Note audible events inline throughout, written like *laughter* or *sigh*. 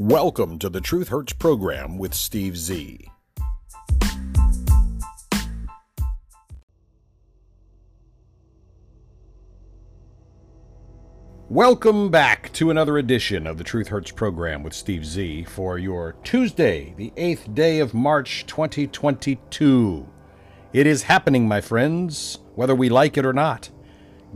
Welcome to the Truth Hurts program with Steve Z. Welcome back to another edition of the Truth Hurts program with Steve Z for your Tuesday, the 8th day of March 2022. It is happening, my friends, whether we like it or not.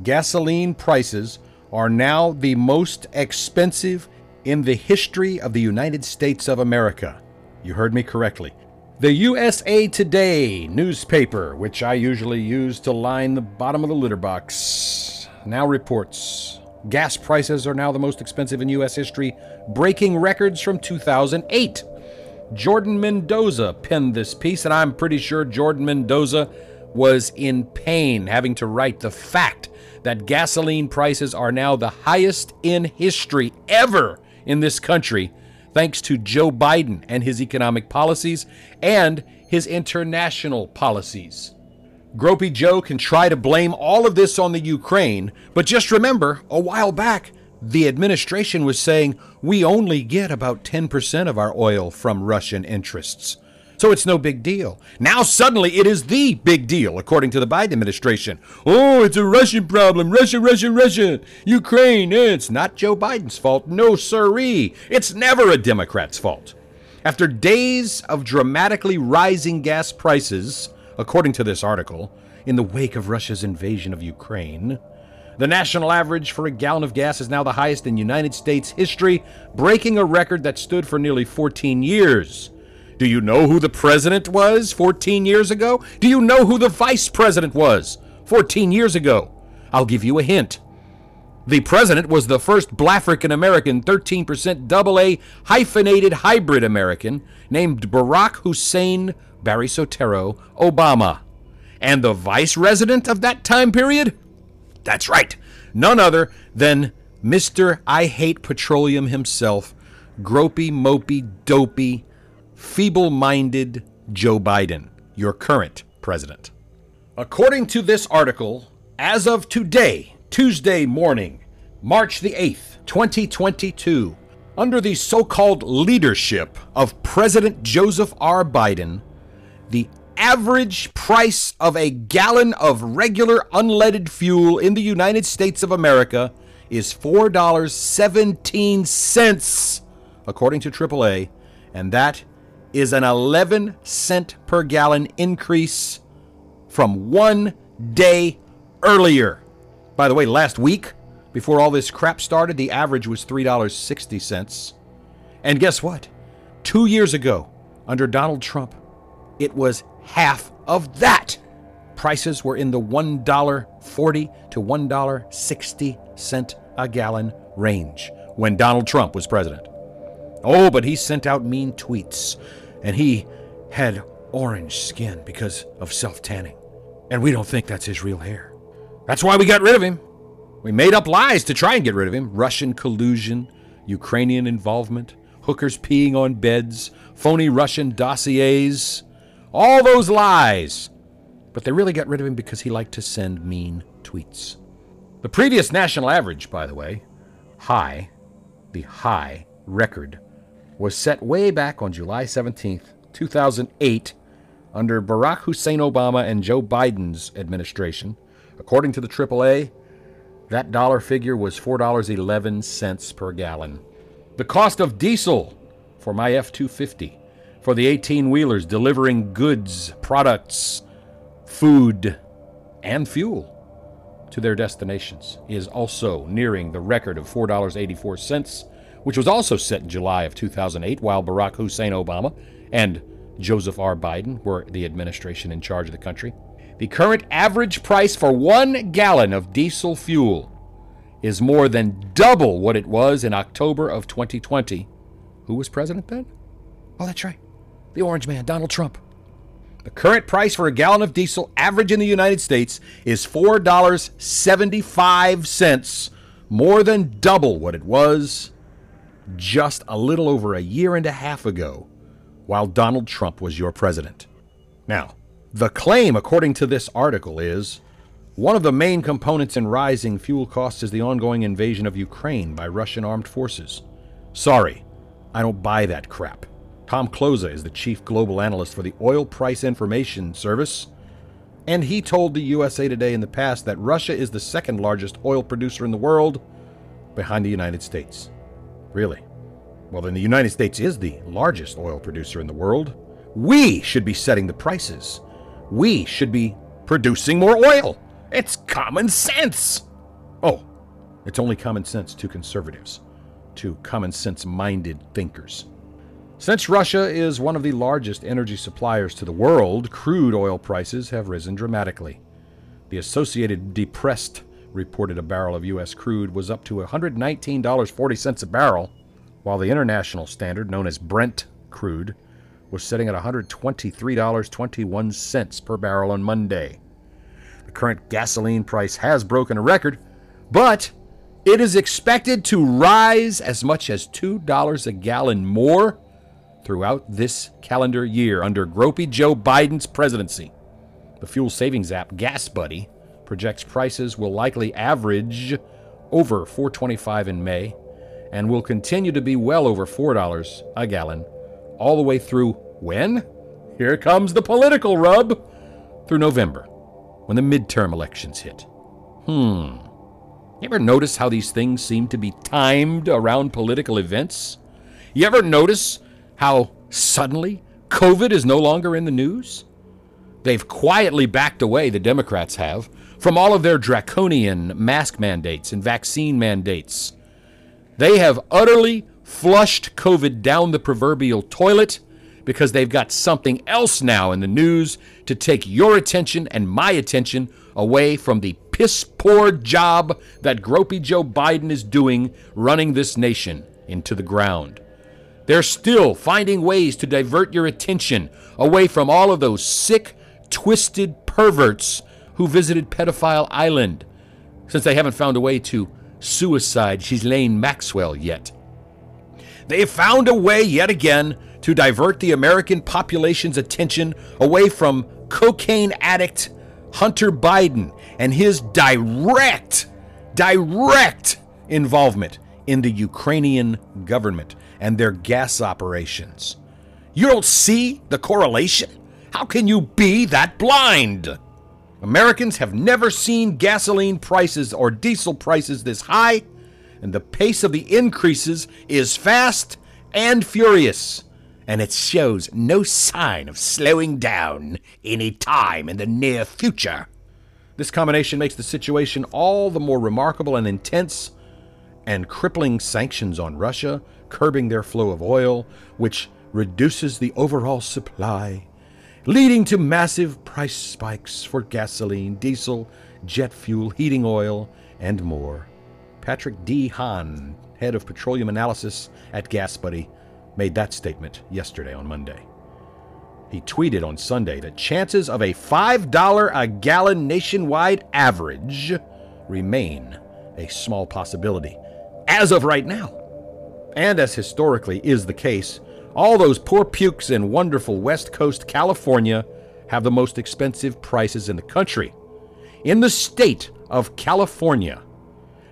Gasoline prices are now the most expensive in the history of the United States of America. You heard me correctly. The USA Today newspaper, which I usually use to line the bottom of the litter box, now reports gas prices are now the most expensive in U.S. history, breaking records from 2008. Jordan Mendoza penned this piece, and I'm pretty sure Jordan Mendoza was in pain having to write the fact that gasoline prices are now the highest in history ever in this country, thanks to Joe Biden and his economic policies and his international policies. Gropey Joe can try to blame all of this on the Ukraine, but just remember, a while back, the administration was saying we only get about 10% of our oil from Russian interests. So it's no big deal. Now suddenly it is the big deal, according to the Biden administration. Oh, it's a Russian problem. Russia, Russia, Russia. Ukraine. Eh, it's not Joe Biden's fault. No, siree. It's never a Democrat's fault. After days of dramatically rising gas prices, according to this article, in the wake of Russia's invasion of Ukraine, the national average for a gallon of gas is now the highest in United States history, breaking a record that stood for nearly 14 years. Do you know who the president was 14 years ago? Do you know who the vice president was 14 years ago? I'll give you a hint. The president was the first Blafrican American 13% AA hyphenated hybrid American named Barack Hussein Barry Soetoro Obama. And the vice president of that time period? That's right, none other than Mr. I Hate Petroleum himself, gropey, mopey, dopey, feeble minded Joe Biden, your current president. According to this article, as of today, Tuesday morning, March the 8th, 2022, under the so called leadership of President Joseph R. Biden, the average price of a gallon of regular unleaded fuel in the United States of America is $4.17, according to AAA, and that is an 11 cent per gallon increase from one day earlier. By the way, last week, before all this crap started, the average was $3.60. And guess what? Two years ago, under Donald Trump, it was half of that. Prices were in the $1.40 to $1.60 a gallon range when Donald Trump was president. Oh, but he sent out mean tweets and he had orange skin because of self tanning. And we don't think that's his real hair. That's why we got rid of him. We made up lies to try and get rid of him Russian collusion, Ukrainian involvement, hookers peeing on beds, phony Russian dossiers, all those lies. But they really got rid of him because he liked to send mean tweets. The previous national average, by the way, high, the high record was set way back on July 17, 2008, under Barack Hussein Obama and Joe Biden's administration. According to the AAA, that dollar figure was $4.11 per gallon. The cost of diesel for my F 250 for the 18 wheelers delivering goods, products, food, and fuel to their destinations is also nearing the record of $4.84 which was also set in July of 2008 while Barack Hussein Obama and Joseph R. Biden were the administration in charge of the country. The current average price for one gallon of diesel fuel is more than double what it was in October of 2020. Who was president then? Oh, that's right. The orange man, Donald Trump. The current price for a gallon of diesel, average in the United States, is $4.75, more than double what it was just a little over a year and a half ago while Donald Trump was your president. Now, the claim, according to this article, is one of the main components in rising fuel costs is the ongoing invasion of Ukraine by Russian armed forces. Sorry, I don't buy that crap. Tom Kloza is the chief global analyst for the Oil Price Information Service, and he told the USA Today in the past that Russia is the second largest oil producer in the world behind the United States. Really? Well, then the United States is the largest oil producer in the world. We should be setting the prices. We should be producing more oil. It's common sense. Oh, it's only common sense to conservatives, to common sense minded thinkers. Since Russia is one of the largest energy suppliers to the world, crude oil prices have risen dramatically. The Associated Depressed reported a barrel of U.S. crude was up to $119.40 a barrel, while the international standard, known as Brent crude, was sitting at $123.21 per barrel on Monday. The current gasoline price has broken a record, but it is expected to rise as much as $2 a gallon more throughout this calendar year under Gropey Joe Biden's presidency. The fuel savings app Gas Buddy projects prices will likely average over 4.25 in May and will continue to be well over $4 a gallon all the way through when? Here comes the political rub through November when the midterm elections hit. Hmm. You ever notice how these things seem to be timed around political events? You ever notice how suddenly COVID is no longer in the news? They've quietly backed away, the Democrats have, from all of their draconian mask mandates and vaccine mandates. They have utterly flushed COVID down the proverbial toilet because they've got something else now in the news to take your attention and my attention away from the piss poor job that Gropey Joe Biden is doing running this nation into the ground. They're still finding ways to divert your attention away from all of those sick, twisted perverts who visited Pedophile Island, since they haven't found a way to suicide Ghislaine Maxwell yet. They found a way yet again to divert the American population's attention away from cocaine addict Hunter Biden and his direct, direct involvement in the Ukrainian government and their gas operations. You don't see the correlation? How can you be that blind? Americans have never seen gasoline prices or diesel prices this high, and the pace of the increases is fast and furious and it shows no sign of slowing down any time in the near future. This combination makes the situation all the more remarkable and intense, and crippling sanctions on Russia, curbing their flow of oil, which reduces the overall supply, leading to massive price spikes for gasoline, diesel, jet fuel, heating oil, and more. Patrick De Haan, head of petroleum analysis at GasBuddy, made that statement yesterday on Monday. He tweeted on Sunday that chances of a $5 a gallon nationwide average remain a small possibility as of right now. And as historically is the case, all those poor pukes in wonderful West Coast California have the most expensive prices in the country. In the state of California,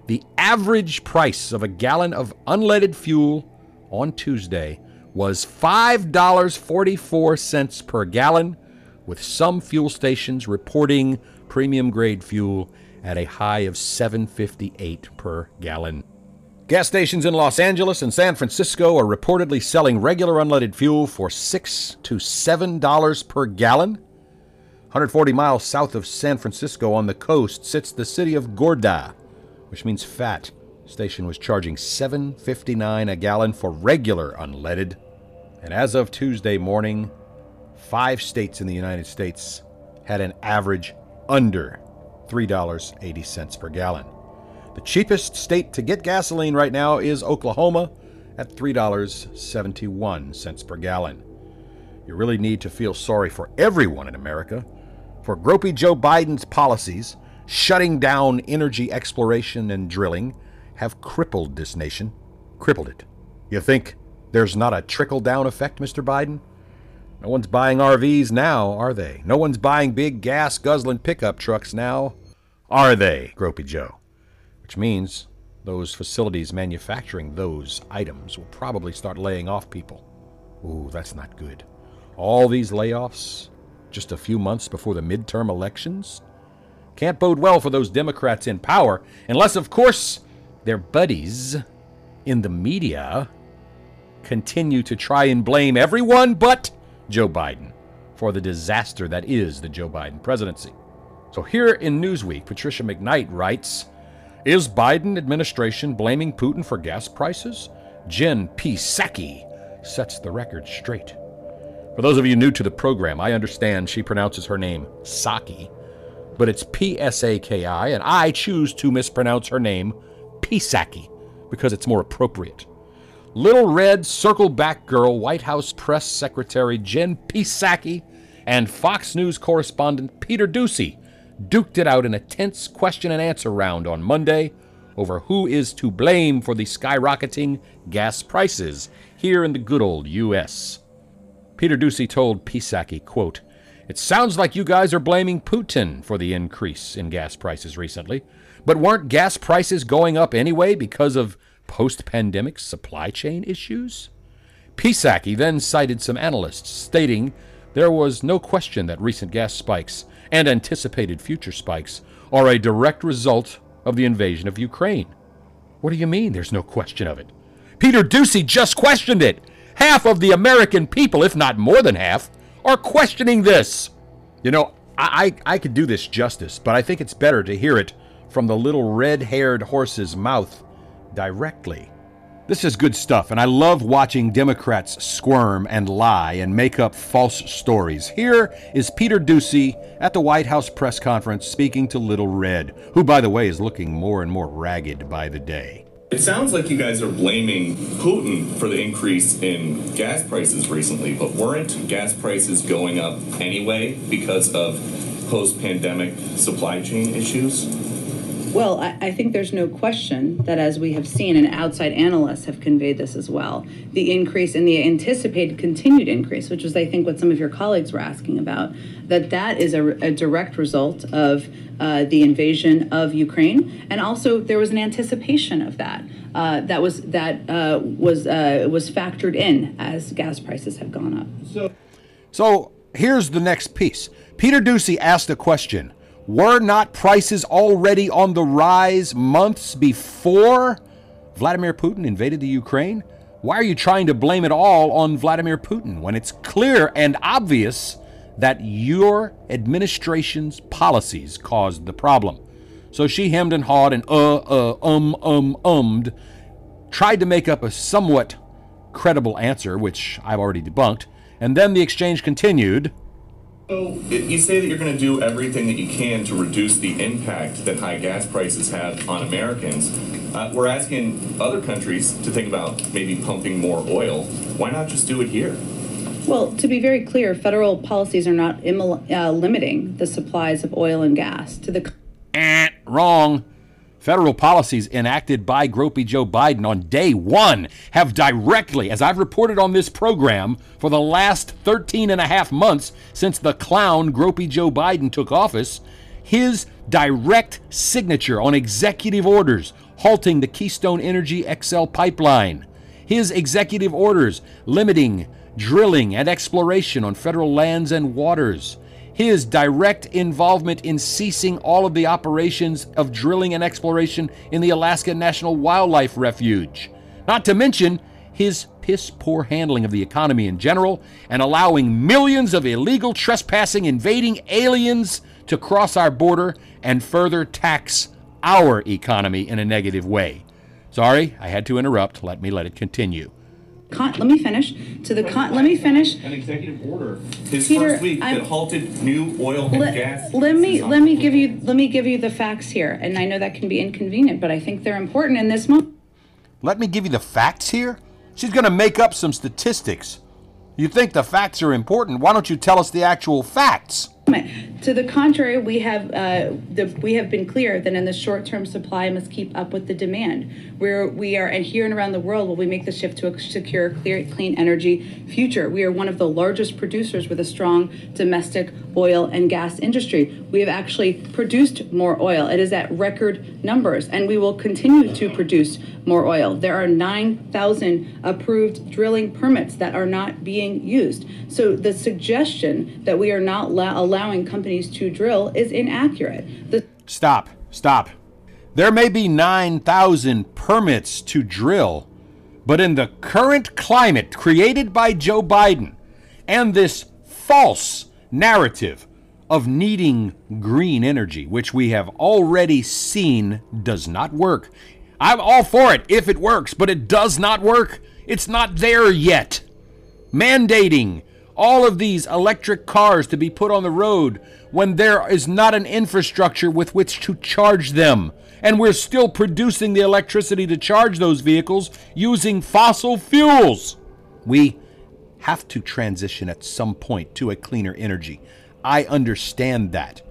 the average price of a gallon of unleaded fuel on Tuesday was $5.44 per gallon, with some fuel stations reporting premium grade fuel at a high of 7.58 per gallon. Gas stations in Los Angeles and San Francisco are reportedly selling regular unleaded fuel for 6 to $7 per gallon. 140 miles south of San Francisco on the coast sits the city of Gorda, which means fat station was charging 7.59 a gallon for regular unleaded. And as of Tuesday morning, 5 states in the United States had an average under $3.80 per gallon. The cheapest state to get gasoline right now is Oklahoma at $3.71 per gallon. You really need to feel sorry for everyone in America for gropey Joe Biden's policies shutting down energy exploration and drilling have crippled this nation. Crippled it. You think there's not a trickle down effect, Mr. Biden? No one's buying RVs now, are they? No one's buying big gas guzzling pickup trucks now, are they, Gropey Joe? Which means those facilities manufacturing those items will probably start laying off people. Ooh, that's not good. All these layoffs just a few months before the midterm elections? Can't bode well for those Democrats in power, unless, of course, their buddies in the media continue to try and blame everyone but Joe Biden for the disaster that is the Joe Biden presidency. So here in Newsweek, Patricia McKnight writes, Is Biden administration blaming Putin for gas prices? Jen P. Psaki sets the record straight. For those of you new to the program, I understand she pronounces her name Saki, but it's P S A K I, and I choose to mispronounce her name Pisaki because it's more appropriate. Little Red Circle Back Girl White House Press Secretary Jen Psaki and Fox News correspondent Peter Doocy duked it out in a tense question and answer round on Monday over who is to blame for the skyrocketing gas prices here in the good old U.S. Peter Doocy told Psaki, quote, It sounds like you guys are blaming Putin for the increase in gas prices recently, but weren't gas prices going up anyway because of post pandemic supply chain issues? Psaki then cited some analysts stating there was no question that recent gas spikes and anticipated future spikes are a direct result of the invasion of Ukraine. What do you mean there's no question of it? Peter Doocy just questioned it. Half of the American people, if not more than half, are questioning this. You know, I, I, I could do this justice, but I think it's better to hear it from the little red haired horse's mouth directly. This is good stuff, and I love watching Democrats squirm and lie and make up false stories. Here is Peter Doocy at the White House press conference speaking to Little Red, who, by the way, is looking more and more ragged by the day. It sounds like you guys are blaming Putin for the increase in gas prices recently, but weren't gas prices going up anyway because of post pandemic supply chain issues? Well, I, I, think there's no question that as we have seen, and outside analysts have conveyed this as well, the increase in the anticipated continued increase, which is, I think, what some of your colleagues were asking about, that that is a, a direct result of uh, the invasion of Ukraine, and also there was an anticipation of that. Uh, that was that uh, was uh, was factored in as gas prices have gone up. So, so here's the next piece. Peter Doocy asked a question were not prices already on the rise months before Vladimir Putin invaded the Ukraine? Why are you trying to blame it all on Vladimir Putin when it's clear and obvious that your administration's policies caused the problem? So she hemmed and hawed and uh, uh, um, um, ummed, tried to make up a somewhat credible answer, which I've already debunked, and then the exchange continued. So you say that you're going to do everything that you can to reduce the impact that high gas prices have on Americans. Uh, we're asking other countries to think about maybe pumping more oil. Why not just do it here? Well, to be very clear, federal policies are not uh, limiting the supplies of oil and gas to the. Eh, wrong. Federal policies enacted by Gropey Joe Biden on day one have directly, as I've reported on this program for the last 13 and a half months since the clown Gropey Joe Biden took office, his direct signature on executive orders halting the Keystone Energy XL pipeline, his executive orders limiting drilling and exploration on federal lands and waters his direct involvement in ceasing all of the operations of drilling and exploration in the Alaska National Wildlife Refuge. Not to mention his piss poor handling of the economy in general and allowing millions of illegal trespassing, invading aliens to cross our border and further tax our economy in a negative way. Sorry, I had to interrupt. Let me let it continue. Con- let me finish. To the con- let me finish. An executive order his Peter, first week I'm, that halted new oil and let, gas. Let me let me give you let me give you the facts here, and I know that can be inconvenient, but I think they're important in this moment. Let me give you the facts here. She's going to make up some statistics. You think the facts are important? Why don't you tell us the actual facts? To the contrary, we have uh, the, we have been clear that in the short term, supply must keep up with the demand. We're we are and here and around the world, while we make the shift to a secure, clear, clean energy future. We are one of the largest producers with a strong domestic oil and gas industry. We have actually produced more oil. It is at record numbers, and we will continue to produce more oil. There are 9,000 approved drilling permits that are not being used. So the suggestion that we are not allowing companies to drill is inaccurate. The- stop, stop. There may be 9,000 permits to drill, but in the current climate created by Joe Biden and this false narrative of needing green energy, which we have already seen does not work. I'm all for it if it works, but it does not work. It's not there yet. Mandating all of these electric cars to be put on the road when there is not an infrastructure with which to charge them. And we're still producing the electricity to charge those vehicles using fossil fuels. We have to transition at some point to a cleaner energy. I understand that.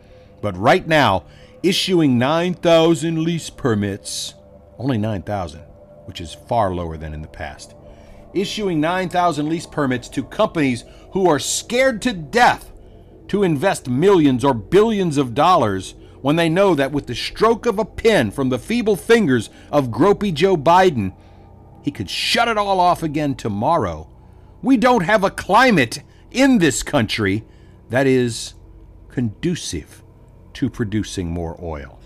But right now, issuing 9,000 lease permits, only 9,000, which is far lower than in the past, issuing 9,000 lease permits to companies who are scared to death to invest millions or billions of dollars when they know that with the stroke of a pen from the feeble fingers of gropey Joe Biden, he could shut it all off again tomorrow. We don't have a climate in this country that is conducive to producing more oil.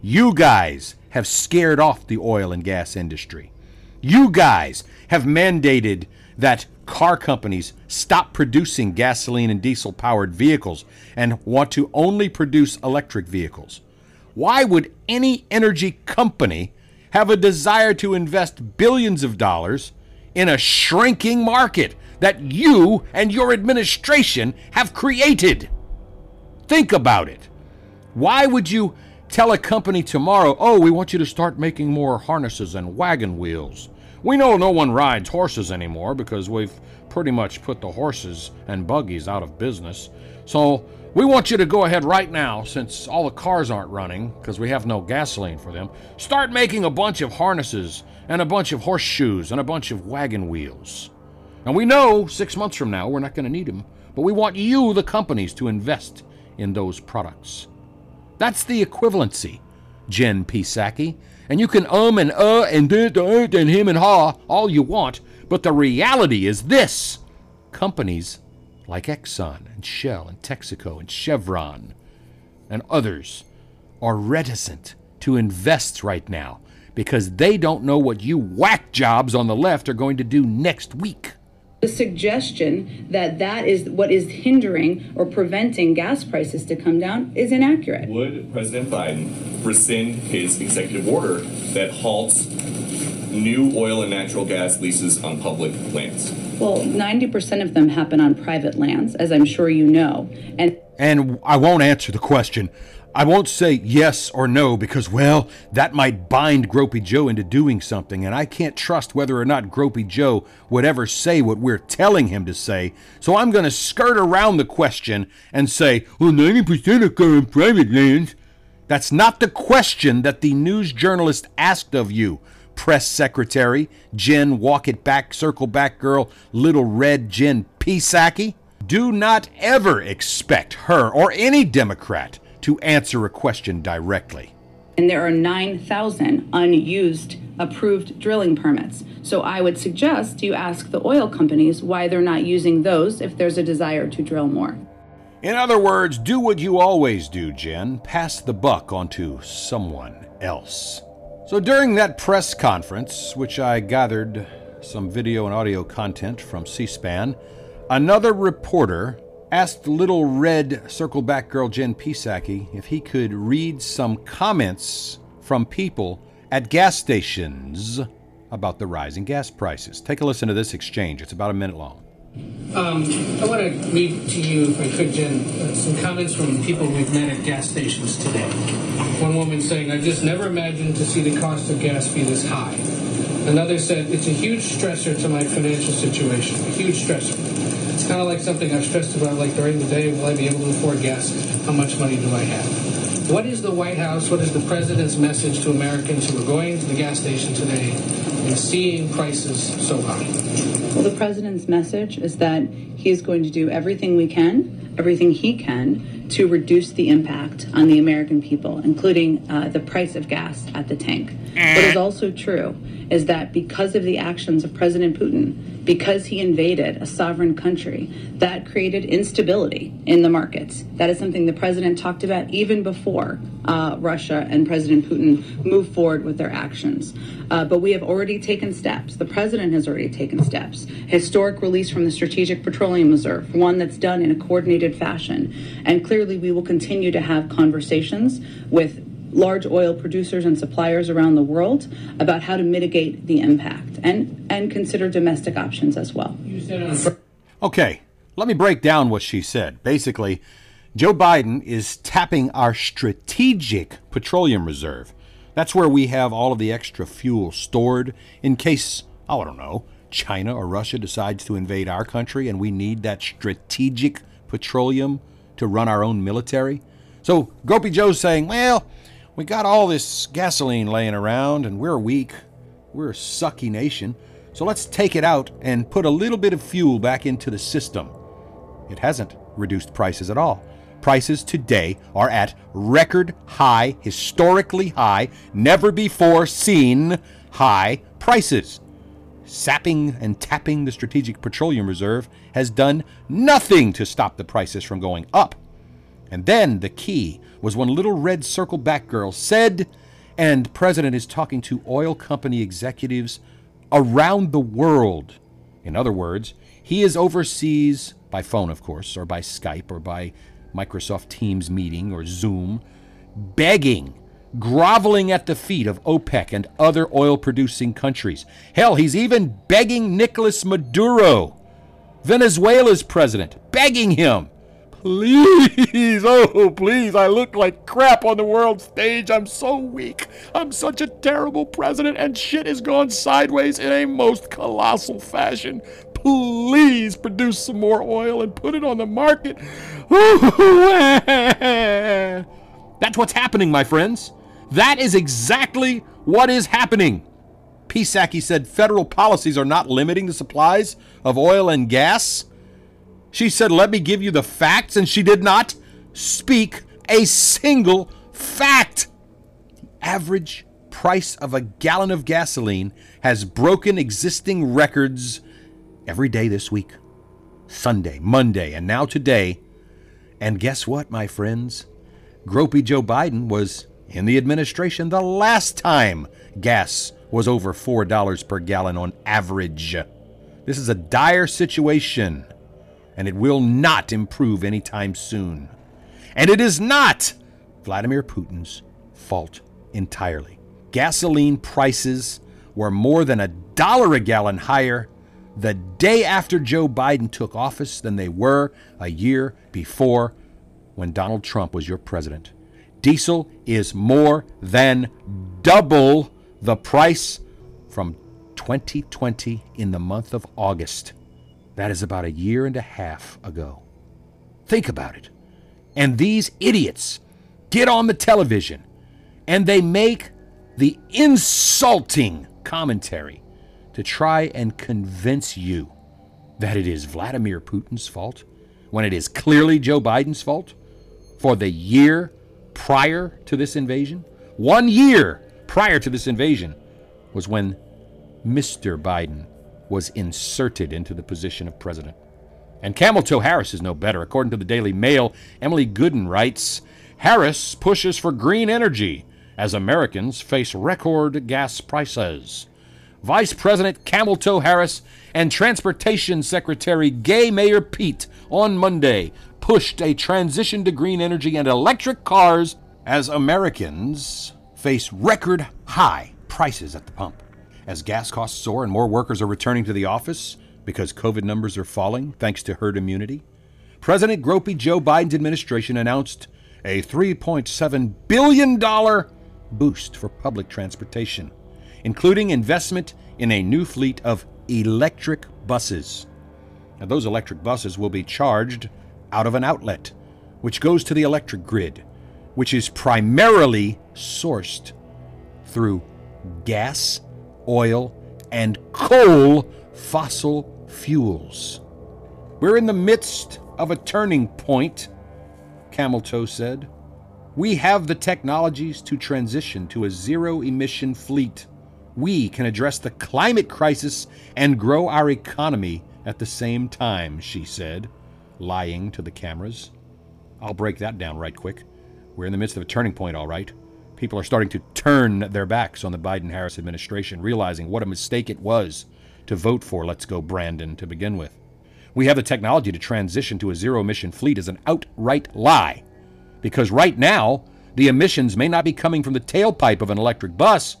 You guys have scared off the oil and gas industry. You guys have mandated that car companies stop producing gasoline and diesel powered vehicles and want to only produce electric vehicles. Why would any energy company have a desire to invest billions of dollars in a shrinking market that you and your administration have created. Think about it. Why would you tell a company tomorrow, oh, we want you to start making more harnesses and wagon wheels? We know no one rides horses anymore because we've pretty much put the horses and buggies out of business. So we want you to go ahead right now, since all the cars aren't running because we have no gasoline for them, start making a bunch of harnesses and a bunch of horseshoes and a bunch of wagon wheels. And we know six months from now we're not going to need them, but we want you, the companies, to invest in those products. That's the equivalency, Jen Psaki. And you can um and uh and did and him and ha all you want, but the reality is this companies like Exxon and Shell and Texaco and Chevron and others are reticent to invest right now because they don't know what you whack jobs on the left are going to do next week. The suggestion that that is what is hindering or preventing gas prices to come down is inaccurate. Would President Biden rescind his executive order that halts new oil and natural gas leases on public lands? Well, 90% of them happen on private lands, as I'm sure you know. And and I won't answer the question. I won't say yes or no because, well, that might bind Gropey Joe into doing something, and I can't trust whether or not Gropey Joe would ever say what we're telling him to say. So I'm going to skirt around the question and say, well, 90% of current private lands. That's not the question that the news journalist asked of you, press secretary Jen Walk It Back, Circle Back Girl, Little Red Jen Psaki. Do not ever expect her or any Democrat to answer a question directly. And there are 9,000 unused approved drilling permits. So I would suggest you ask the oil companies why they're not using those if there's a desire to drill more. In other words, do what you always do, Jen pass the buck onto someone else. So during that press conference, which I gathered some video and audio content from C SPAN, another reporter asked little red circle back girl Jen Psaki if he could read some comments from people at gas stations about the rising gas prices. Take a listen to this exchange. It's about a minute long. Um, I want to read to you, if I could, Jen, uh, some comments from people we've met at gas stations today. One woman saying, I just never imagined to see the cost of gas be this high. Another said, it's a huge stressor to my financial situation, a huge stressor. It's kind of like something I've stressed about, like during the day, will I be able to afford gas? How much money do I have? What is the White House, what is the president's message to Americans who are going to the gas station today and seeing prices so high? Well, the president's message is that he is going to do everything we can, everything he can, to reduce the impact on the American people, including uh, the price of gas at the tank. What is also true is that because of the actions of President Putin, because he invaded a sovereign country, that created instability in the markets. That is something the president talked about even before uh, Russia and President Putin moved forward with their actions. Uh, but we have already taken steps. The president has already taken steps. Historic release from the Strategic Petroleum Reserve, one that's done in a coordinated fashion. And clearly, we will continue to have conversations with large oil producers and suppliers around the world about how to mitigate the impact and, and consider domestic options as well. You said on Okay, let me break down what she said. Basically, Joe Biden is tapping our strategic petroleum reserve. That's where we have all of the extra fuel stored in case, oh, I don't know, China or Russia decides to invade our country and we need that strategic petroleum to run our own military. So Gropey Joe's saying, well, we got all this gasoline laying around and we're weak. We're a sucky nation. So let's take it out and put a little bit of fuel back into the system. It hasn't reduced prices at all. Prices today are at record high, historically high, never before seen high prices. Sapping and tapping the Strategic Petroleum Reserve has done nothing to stop the prices from going up. And then the key was when little red circle back girl said, and President is talking to oil company executives around the world. In other words, he is overseas by phone, of course, or by Skype, or by Microsoft Teams meeting, or Zoom, begging, groveling at the feet of OPEC and other oil producing countries. Hell, he's even begging Nicolas Maduro, Venezuela's president, begging him Please, *laughs* oh, please, I look like crap on the world stage. I'm so weak. I'm such a terrible president, and shit has gone sideways in a most colossal fashion. Please produce some more oil and put it on the market. *laughs* That's what's happening, my friends. That is exactly what is happening. Pisaki said federal policies are not limiting the supplies of oil and gas. She said, Let me give you the facts, and she did not speak a single fact. The average price of a gallon of gasoline has broken existing records every day this week Sunday, Monday, and now today. And guess what, my friends? Gropey Joe Biden was in the administration the last time gas was over $4 per gallon on average. This is a dire situation and it will not improve anytime soon. And it is not Vladimir Putin's fault entirely. Gasoline prices were more than a dollar a gallon higher the day after Joe Biden took office than they were a year before when Donald Trump was your president. Diesel is more than double the price from 2020 in the month of August. That is about a year and a half ago. Think about it. And these idiots get on the television and they make the insulting commentary to try and convince you that it is Vladimir Putin's fault when it is clearly Joe Biden's fault for the year prior to this invasion. One year prior to this invasion was when Mr. Biden was inserted into the position of president. And Camel Toe Harris is no better. According to the Daily Mail, Emily Goodin writes Harris pushes for green energy as Americans face record gas prices. Vice President Camel Toe Harris and Transportation Secretary Gay Mayor Pete on Monday pushed a transition to green energy and electric cars as Americans face record high prices at the pump. As gas costs soar and more workers are returning to the office because COVID numbers are falling thanks to herd immunity, President Gropey Joe Biden's administration announced a $3.7 billion boost for public transportation, including investment in a new fleet of electric buses. And those electric buses will be charged out of an outlet, which goes to the electric grid, which is primarily sourced through gas, oil, and coal fossil fuels. We're in the midst of a turning point, Camel Toe said. We have the technologies to transition to a zero emission fleet. We can address the climate crisis and grow our economy at the same time, she said, lying to the cameras. I'll break that down right quick. We're in the midst of a turning point, all right. People are starting to turn their backs on the Biden Harris administration, realizing what a mistake it was to vote for Let's Go Brandon to begin with. We have the technology to transition to a zero emission fleet is an outright lie. Because right now, the emissions may not be coming from the tailpipe of an electric bus,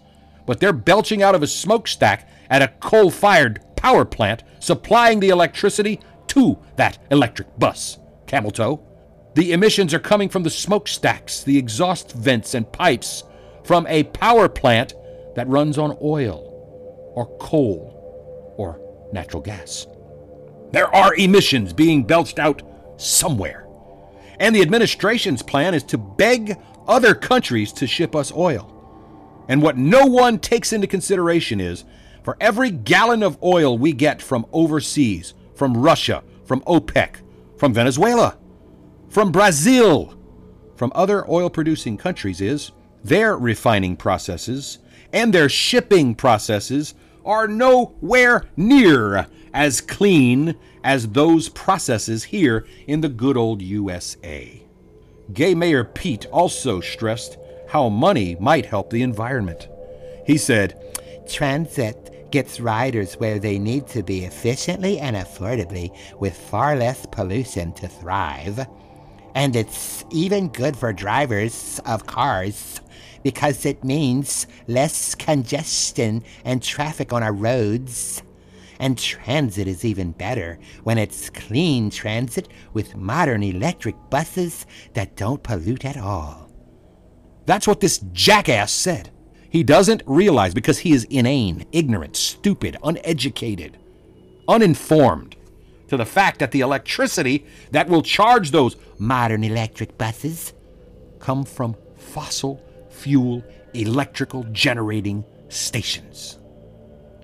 but they're belching out of a smokestack at a coal fired power plant supplying the electricity to that electric bus. Camel toe. The emissions are coming from the smokestacks, the exhaust vents, and pipes from a power plant that runs on oil or coal or natural gas. There are emissions being belched out somewhere. And the administration's plan is to beg other countries to ship us oil. And what no one takes into consideration is for every gallon of oil we get from overseas, from Russia, from OPEC, from Venezuela, from Brazil, from other oil producing countries, is their refining processes and their shipping processes are nowhere near as clean as those processes here in the good old USA. Gay Mayor Pete also stressed how money might help the environment. He said, Transit gets riders where they need to be efficiently and affordably with far less pollution to thrive. And it's even good for drivers of cars because it means less congestion and traffic on our roads. And transit is even better when it's clean transit with modern electric buses that don't pollute at all. That's what this jackass said. He doesn't realize because he is inane, ignorant, stupid, uneducated, uninformed to the fact that the electricity that will charge those modern electric buses come from fossil fuel electrical generating stations.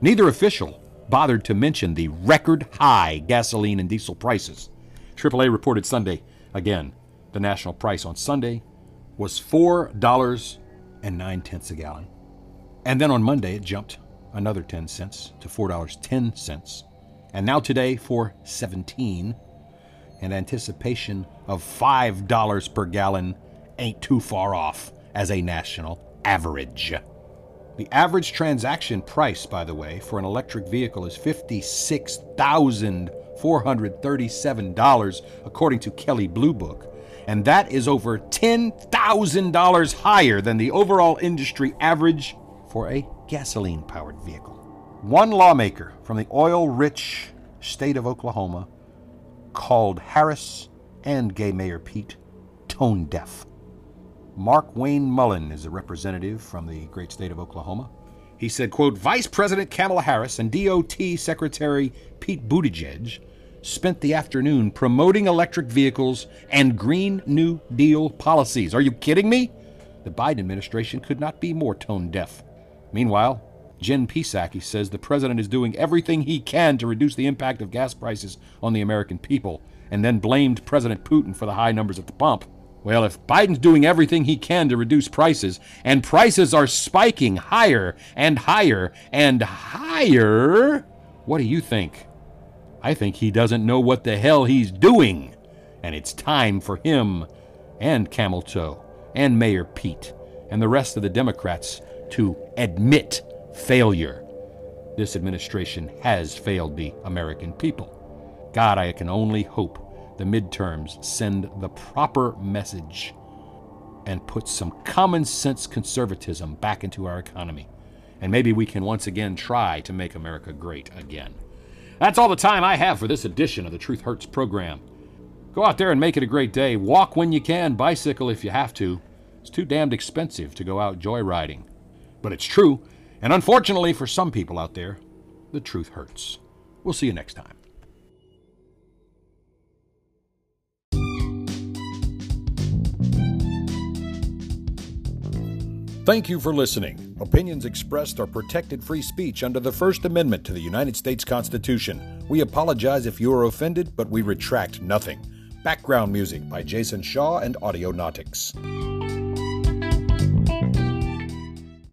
Neither official bothered to mention the record high gasoline and diesel prices. AAA reported Sunday, again, the national price on Sunday was $4.09 a gallon. And then on Monday, it jumped another 10 cents to $4.10. And now today, for 17 in anticipation of $5 per gallon ain't too far off as a national average. The average transaction price, by the way, for an electric vehicle is $56,437, according to Kelley Blue Book. And that is over $10,000 higher than the overall industry average for a gasoline powered vehicle. One lawmaker from the oil rich state of Oklahoma called Harris and gay Mayor Pete tone deaf. Markwayne Mullin is a representative from the great state of Oklahoma. He said, quote, Vice President Kamala Harris and DOT Secretary Pete Buttigieg spent the afternoon promoting electric vehicles and Green New Deal policies. Are you kidding me? The Biden administration could not be more tone deaf. Meanwhile, Jen Psaki says the president is doing everything he can to reduce the impact of gas prices on the American people, and then blamed President Putin for the high numbers at the pump. Well, if Biden's doing everything he can to reduce prices, and prices are spiking higher and higher and higher, what do you think? I think he doesn't know what the hell he's doing. And it's time for him and Camel Toe and Mayor Pete and the rest of the Democrats to admit failure. This administration has failed the American people. God, I can only hope the midterms send the proper message and put some common sense conservatism back into our economy. And maybe we can once again try to make America great again. That's all the time I have for this edition of the Truth Hurts program. Go out there and make it a great day. Walk when you can, bicycle if you have to. It's too damned expensive to go out joyriding. But it's true, and unfortunately for some people out there, the truth hurts. We'll see you next time. Thank you for listening. Opinions expressed are protected free speech under the First Amendment to the United States Constitution. We apologize if you are offended, but we retract nothing. Background music by Jason Shaw and Audionautix.